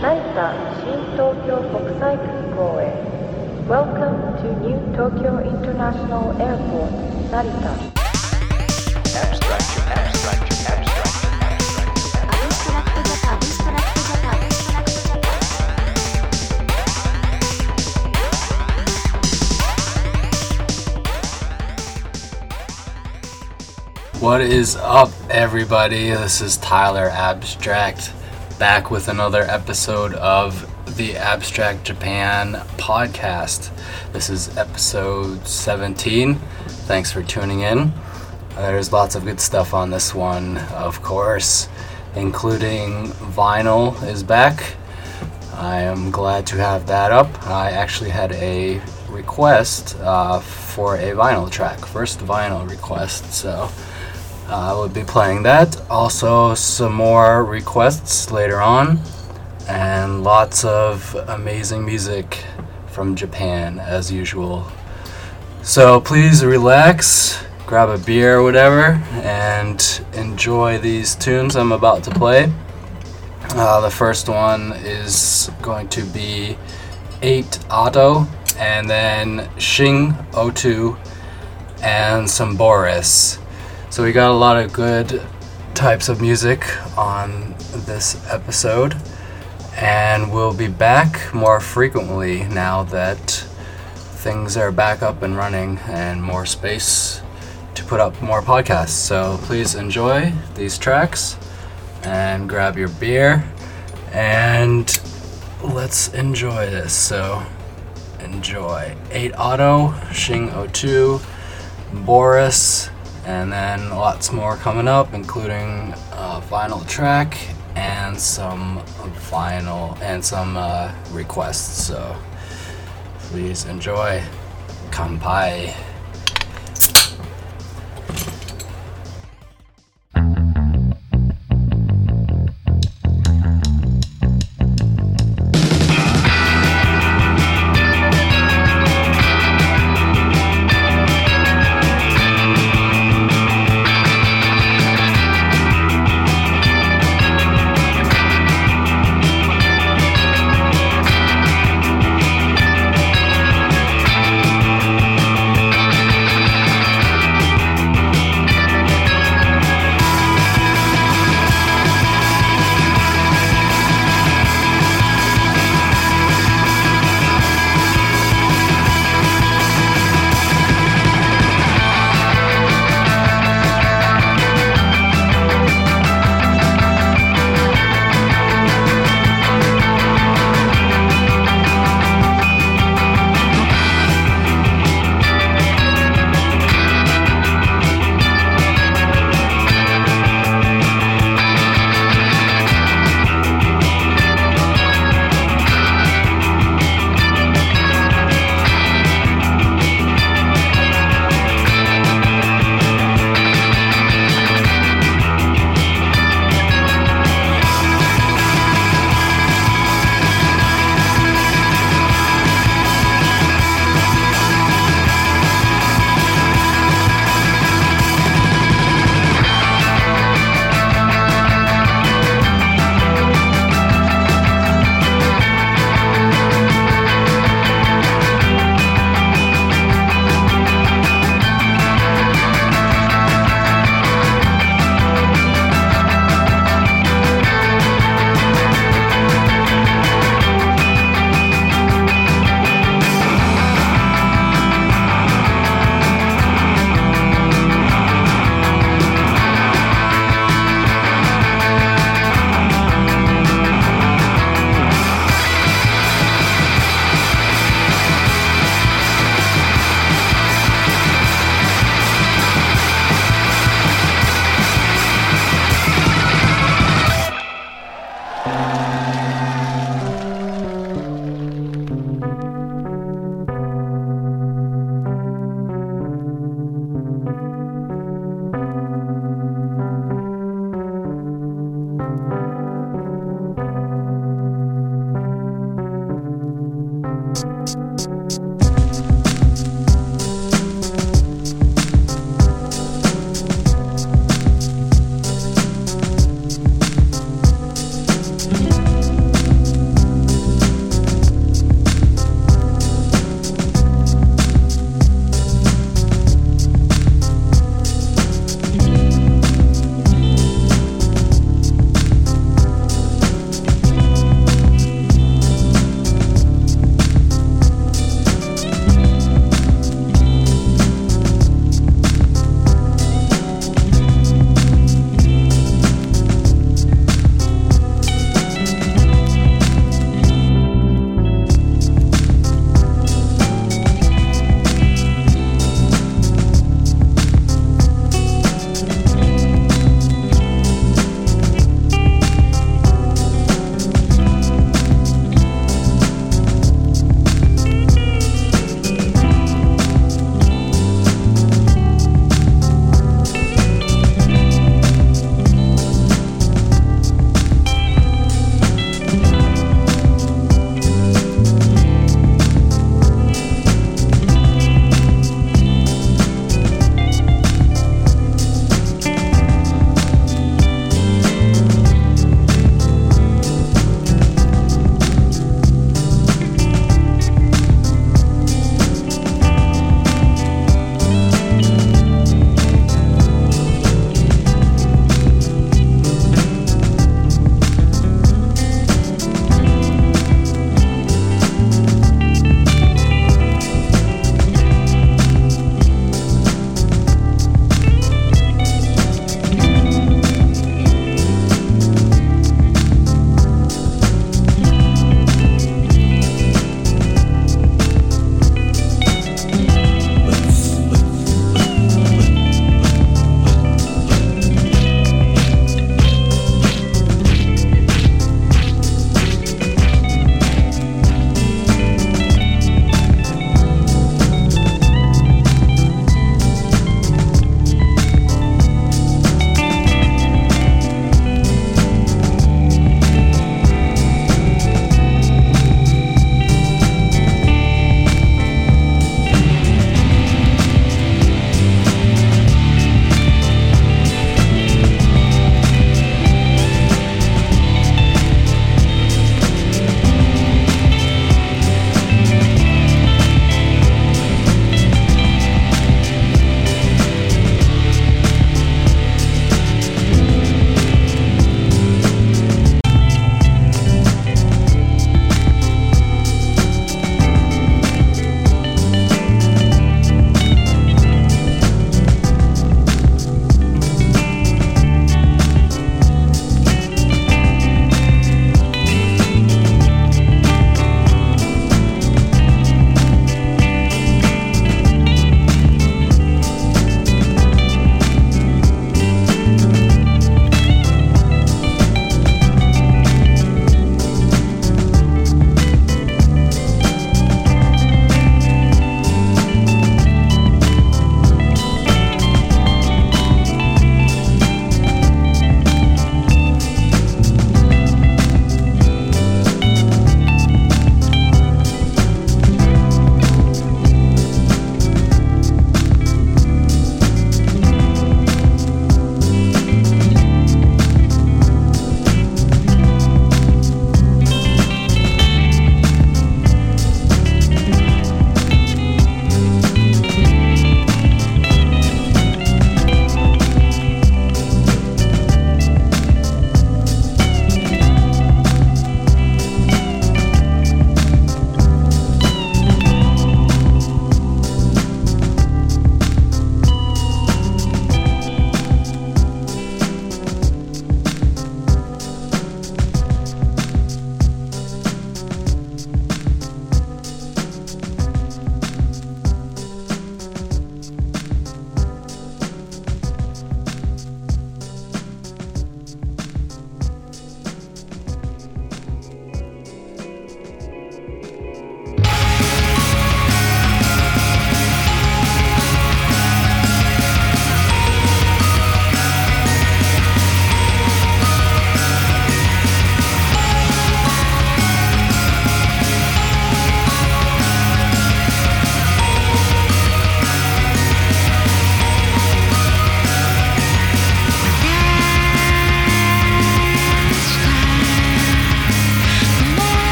成田新東京国際空港へ Welcome to New Tokyo International Airport 成田 Abstract, abstract, abstract, abstract, アブストラクトジャパンアブストラクトジャパンアブストラクトジャパン What is up, everybody? This is Tyler Abstract back with another episode of the Abstract Japan podcast. This is episode 17. Thanks for tuning in. There's lots of good stuff on this one, of course, including vinyl is back. I am glad to have that up. I actually had a request uh, for a vinyl track, first vinyl request, so I will be playing that. Also, some more requests later on, and lots of amazing music from Japan as usual. So please relax, grab a beer or whatever, and enjoy these tunes I'm about to play. Uh, the first one is going to be 8 Auto, and then Shing O2, and some Boris. So we got a lot of good types of music on this episode, and we'll be back more frequently now that things are back up and running and more space to put up more podcasts. So please enjoy these tracks and grab your beer and let's enjoy this. So enjoy 8 Auto, Shing02, Boris, and then lots more coming up, including a vinyl track and some vinyl and some uh, requests. So please enjoy. Kampai.「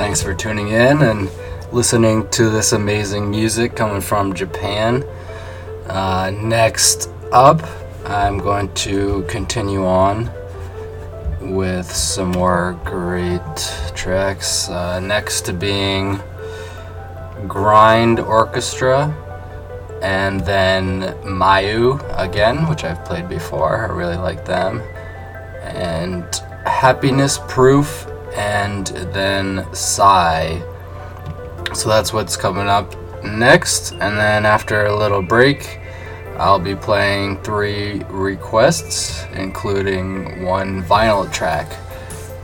Thanks for tuning in and listening to this amazing music coming from Japan. Uh, next up, I'm going to continue on with some more great tracks. Uh, next to being Grind Orchestra and then Mayu again, which I've played before. I really like them. And Happiness Proof and then Sigh. So that's what's coming up next. And then after a little break, I'll be playing three requests, including one vinyl track,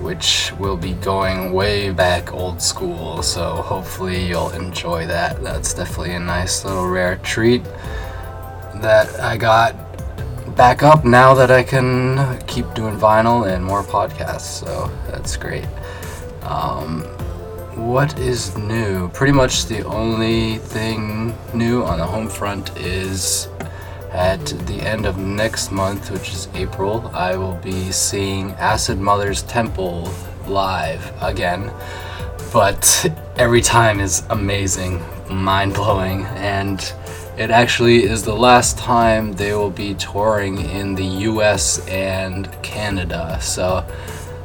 which will be going way back old school. So hopefully you'll enjoy that. That's definitely a nice little rare treat that I got back up now that I can keep doing vinyl and more podcasts. So that's great. Um, what is new? Pretty much the only thing new on the home front is at the end of next month, which is April, I will be seeing Acid Mothers Temple live again. But every time is amazing, mind blowing, and it actually is the last time they will be touring in the US and Canada. So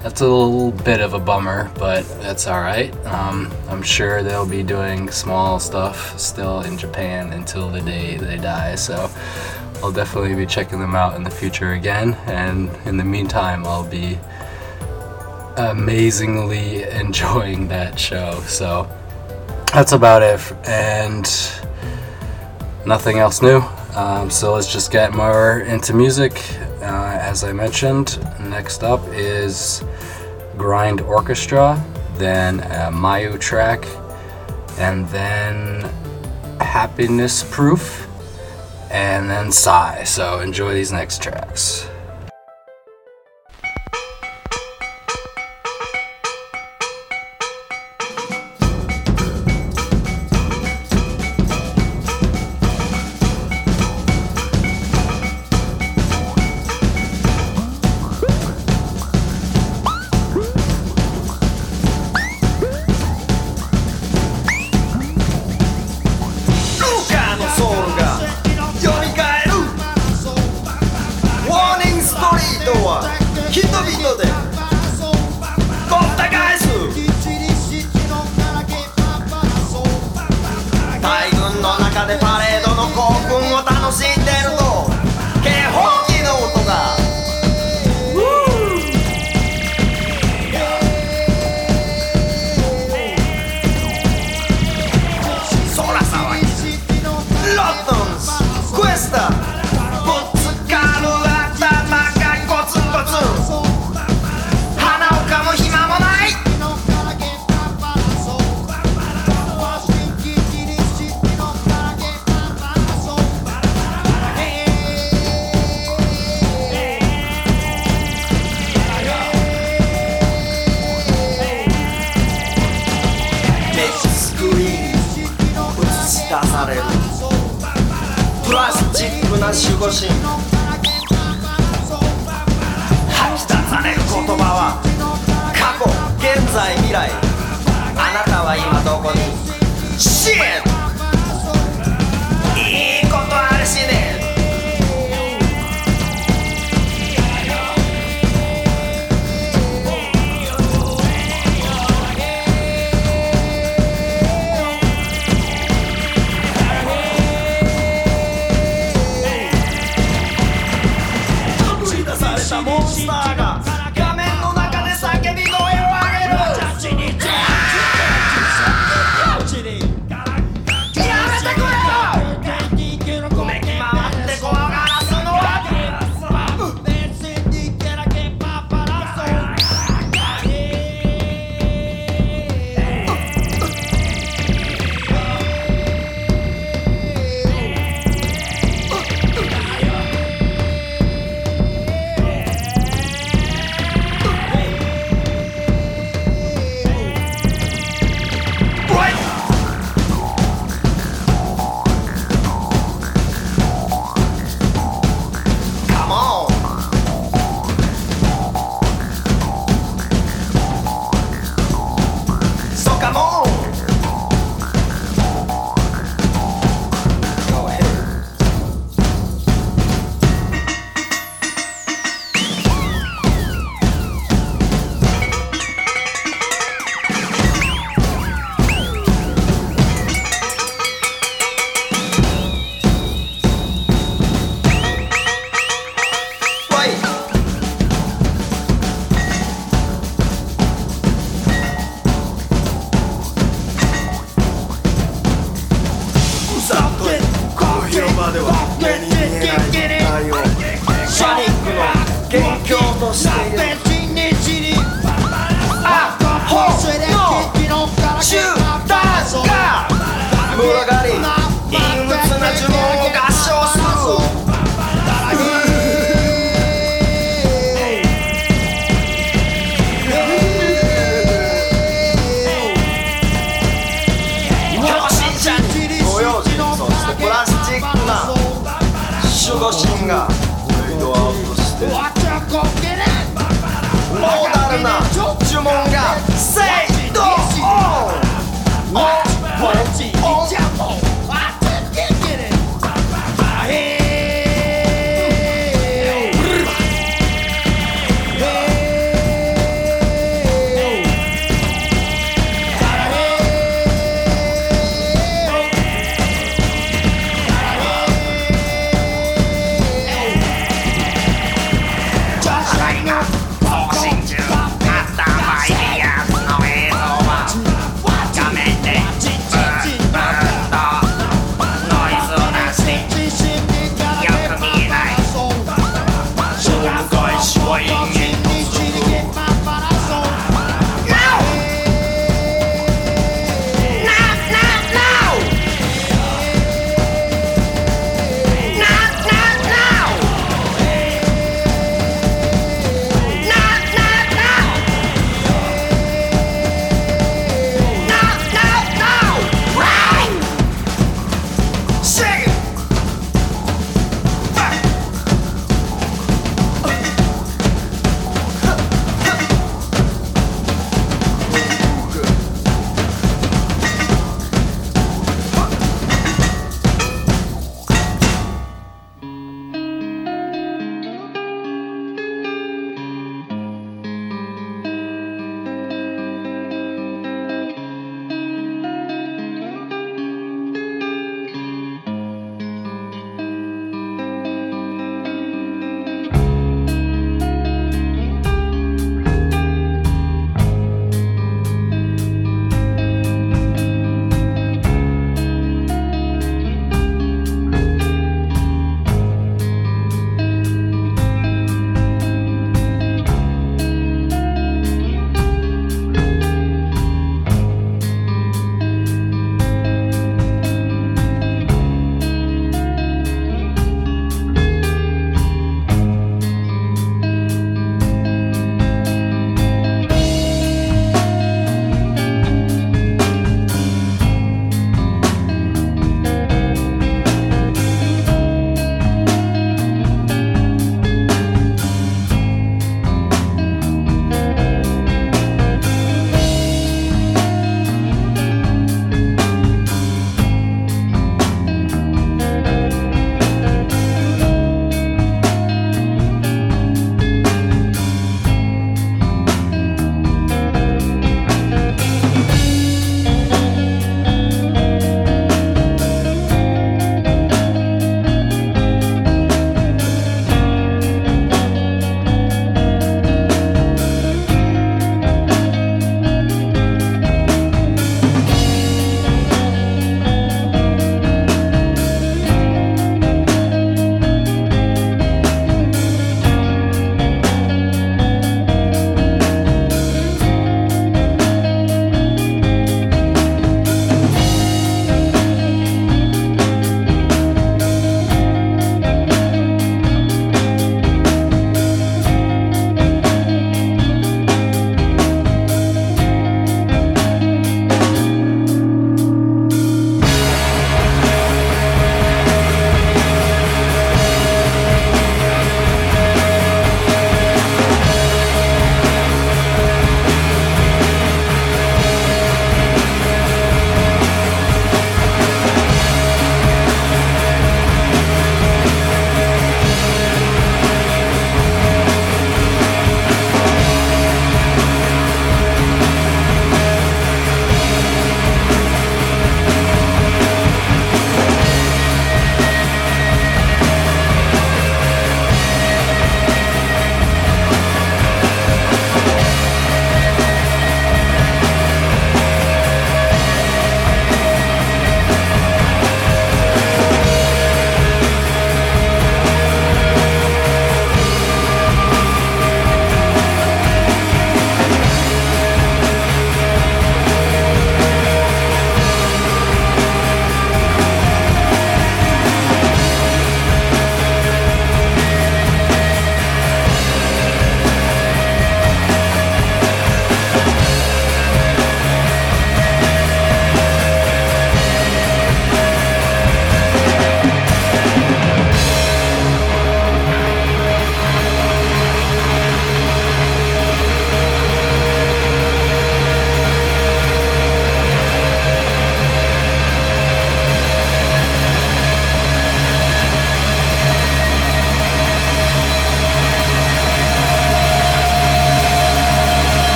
that's a little bit of a bummer, but that's alright. Um, I'm sure they'll be doing small stuff still in Japan until the day they die. So I'll definitely be checking them out in the future again. And in the meantime, I'll be amazingly enjoying that show. So that's about it. And nothing else new. Um, so let's just get more into music. Uh, as I mentioned, next up is Grind Orchestra, then a Mayu track, and then Happiness Proof, and then Sigh. So enjoy these next tracks.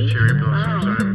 啊。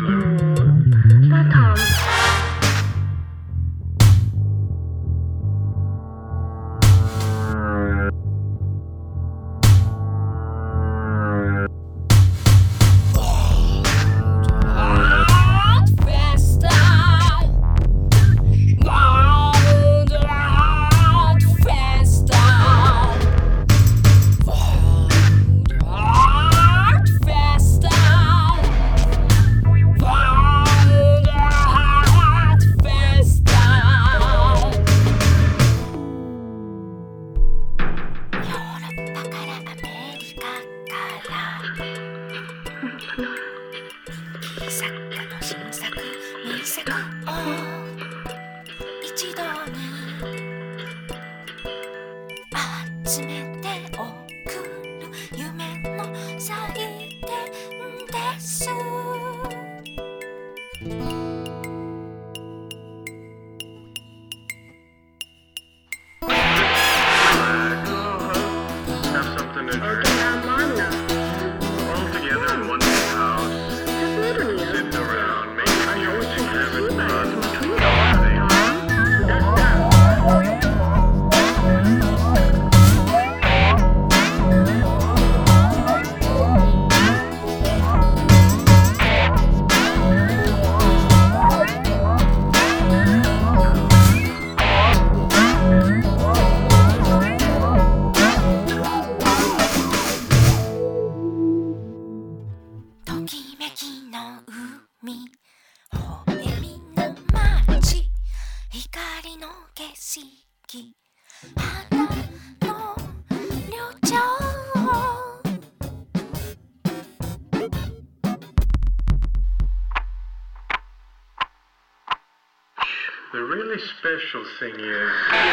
Special thing is,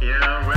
yeah,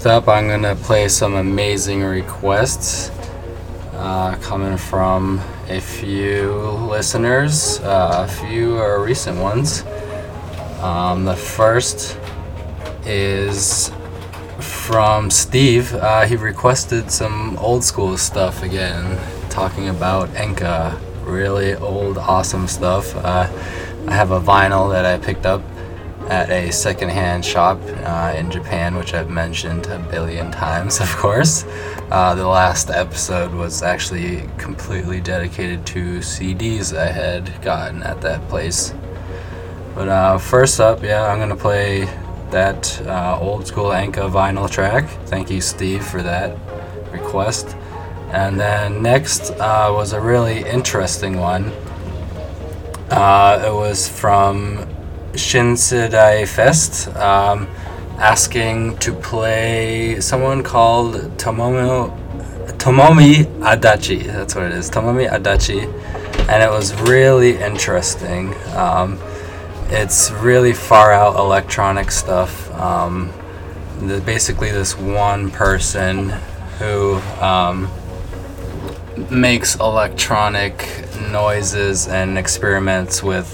Next up, I'm gonna play some amazing requests uh, coming from a few listeners, uh, a few are recent ones. Um, the first is from Steve. Uh, he requested some old school stuff again, talking about Enka. Really old, awesome stuff. Uh, I have a vinyl that I picked up at a secondhand shop uh, in Japan, which I've mentioned a billion times, of course. Uh, the last episode was actually completely dedicated to CDs I had gotten at that place. But uh, first up, yeah, I'm gonna play that uh, old school Enka vinyl track. Thank you, Steve, for that request. And then next uh, was a really interesting one. Uh, it was from Shinsedai Fest, um, asking to play someone called Tomomo, Tomomi Adachi. That's what it is, Tomomi Adachi. And it was really interesting. Um, it's really far out electronic stuff. Um, the, basically, this one person who um, makes electronic noises and experiments with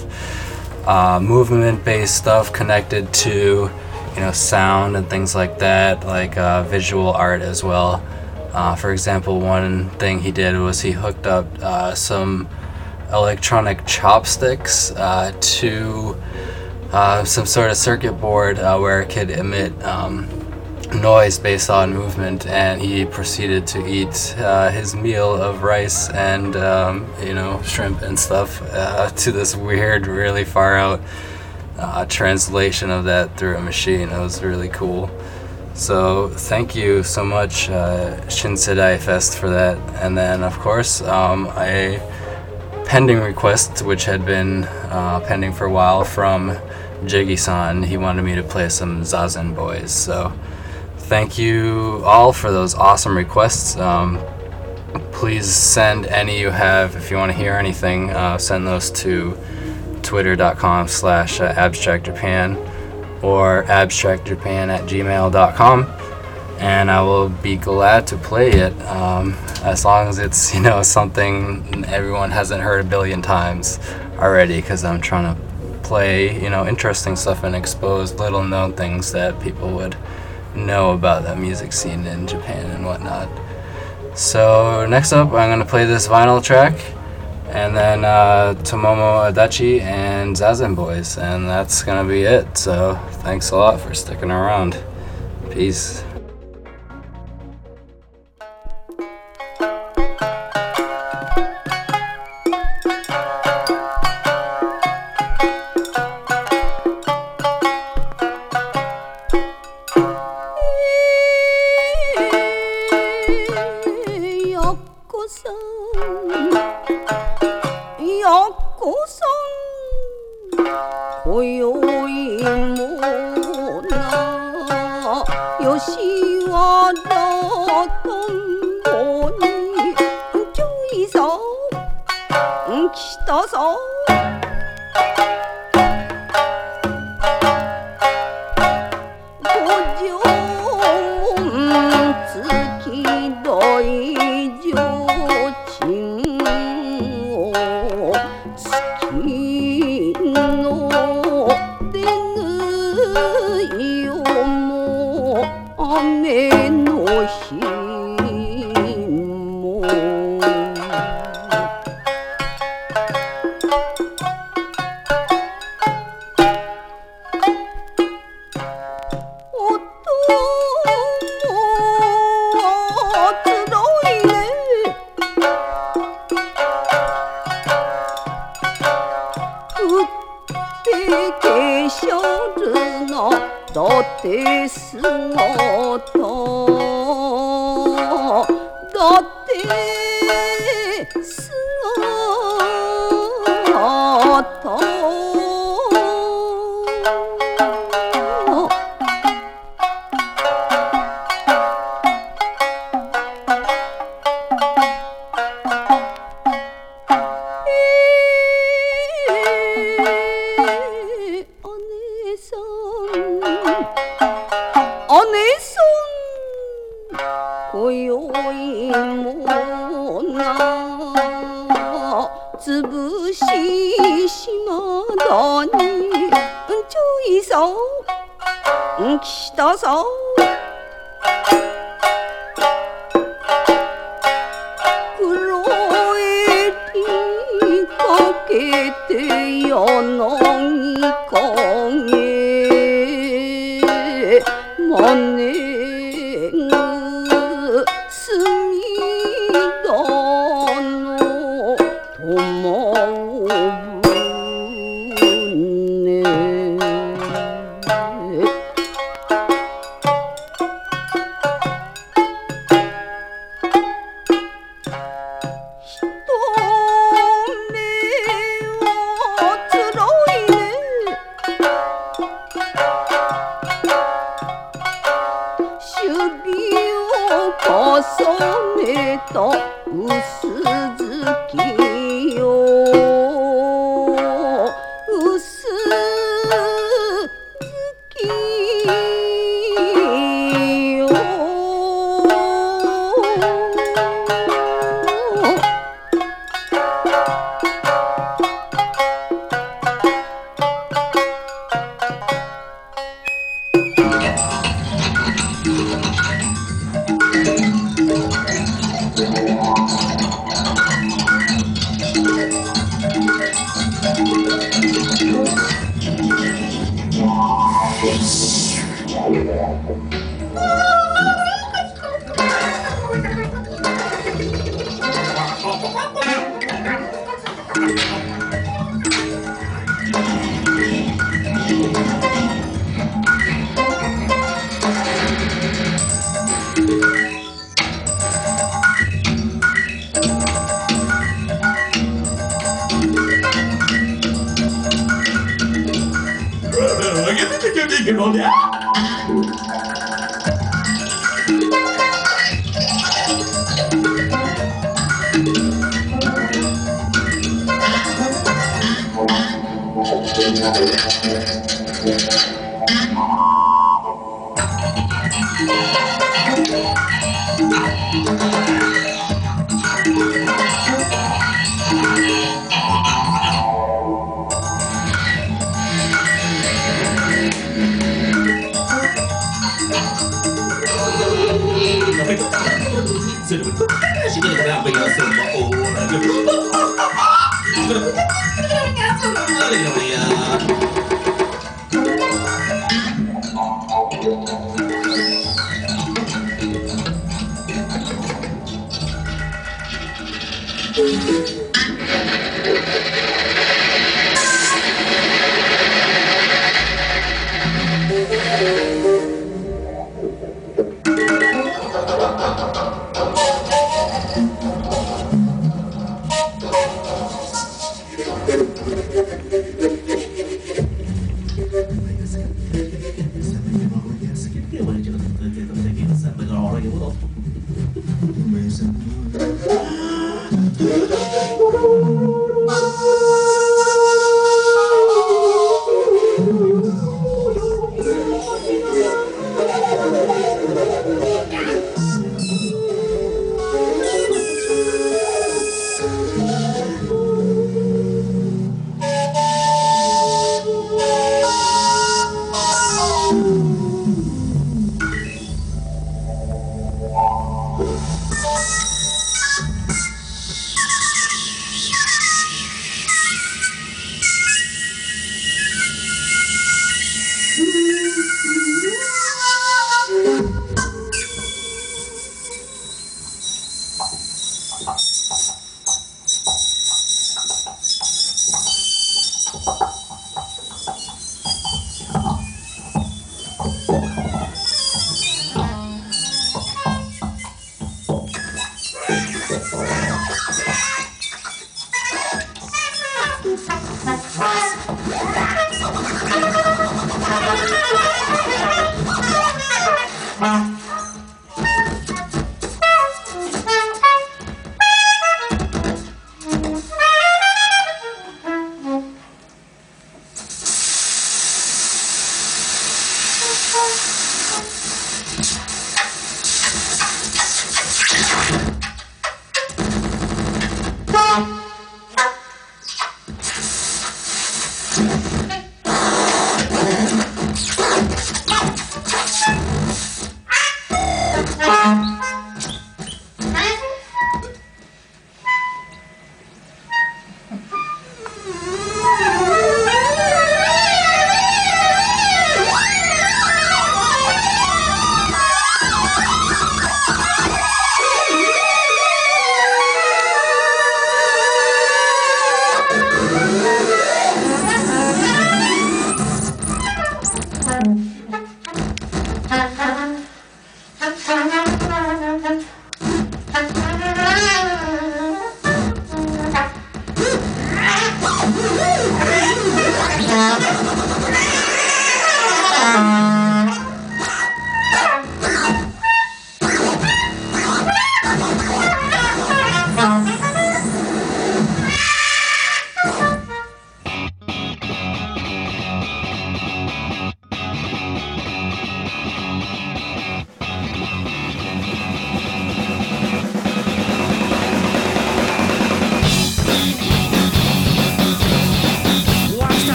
uh, movement-based stuff connected to, you know, sound and things like that, like uh, visual art as well. Uh, for example, one thing he did was he hooked up uh, some electronic chopsticks uh, to uh, some sort of circuit board uh, where it could emit um, noise based on movement, and he proceeded to eat his meal of rice and um, you know shrimp and stuff to this weird, really far out uh, translation of that through a machine. It was really cool. So thank you so much, uh, Shinsedai Fest, for that. And then of course um, a pending request, which had been uh, pending for a while from Jiggy-san. He wanted me to play some Zazen Boys. So thank you all for those awesome requests. Um, please send any you have if you want to hear anything. Uh, send those to twitter.com slash uh, abstractjapan or abstractjapan at gmail.com and I will be glad to play it um, as long as it's you know something everyone hasn't heard a billion times already because I'm trying to play you know interesting stuff and expose little known things that people would know about the music scene in Japan and whatnot. So next up, I'm gonna play this vinyl track, and then uh, Tomomo Adachi and Zazen Boys, and that's gonna be it. So thanks a lot for sticking around. Peace.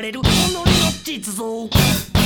れる己の実像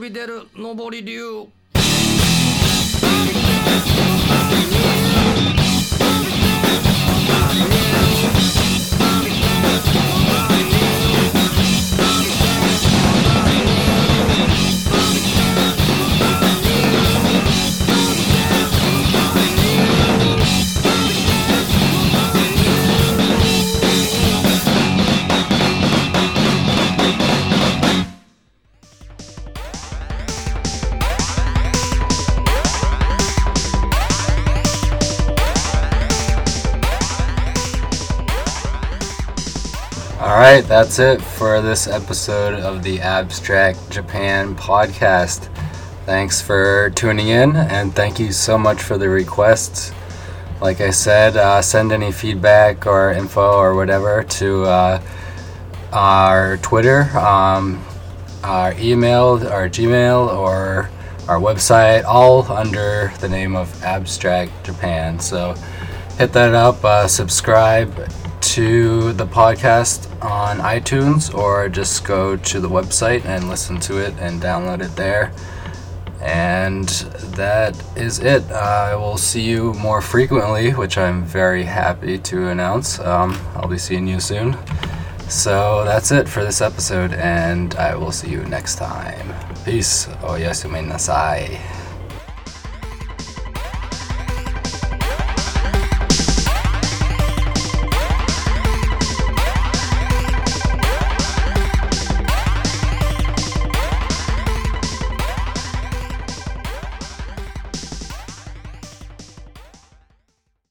び出る that's it for this episode of the Abstract Japan podcast. Thanks for tuning in, and thank you so much for the requests. Like I said, uh, send any feedback or info or whatever to uh, our Twitter, um, our email, our Gmail, or our website, all under the name of Abstract Japan. So hit that up, uh, subscribe, to the podcast on iTunes, or just go to the website and listen to it and download it there. And that is it. I will see you more frequently, which I'm very happy to announce. Um, I'll be seeing you soon. So that's it for this episode, and I will see you next time. Peace. Oh, yes, nasai.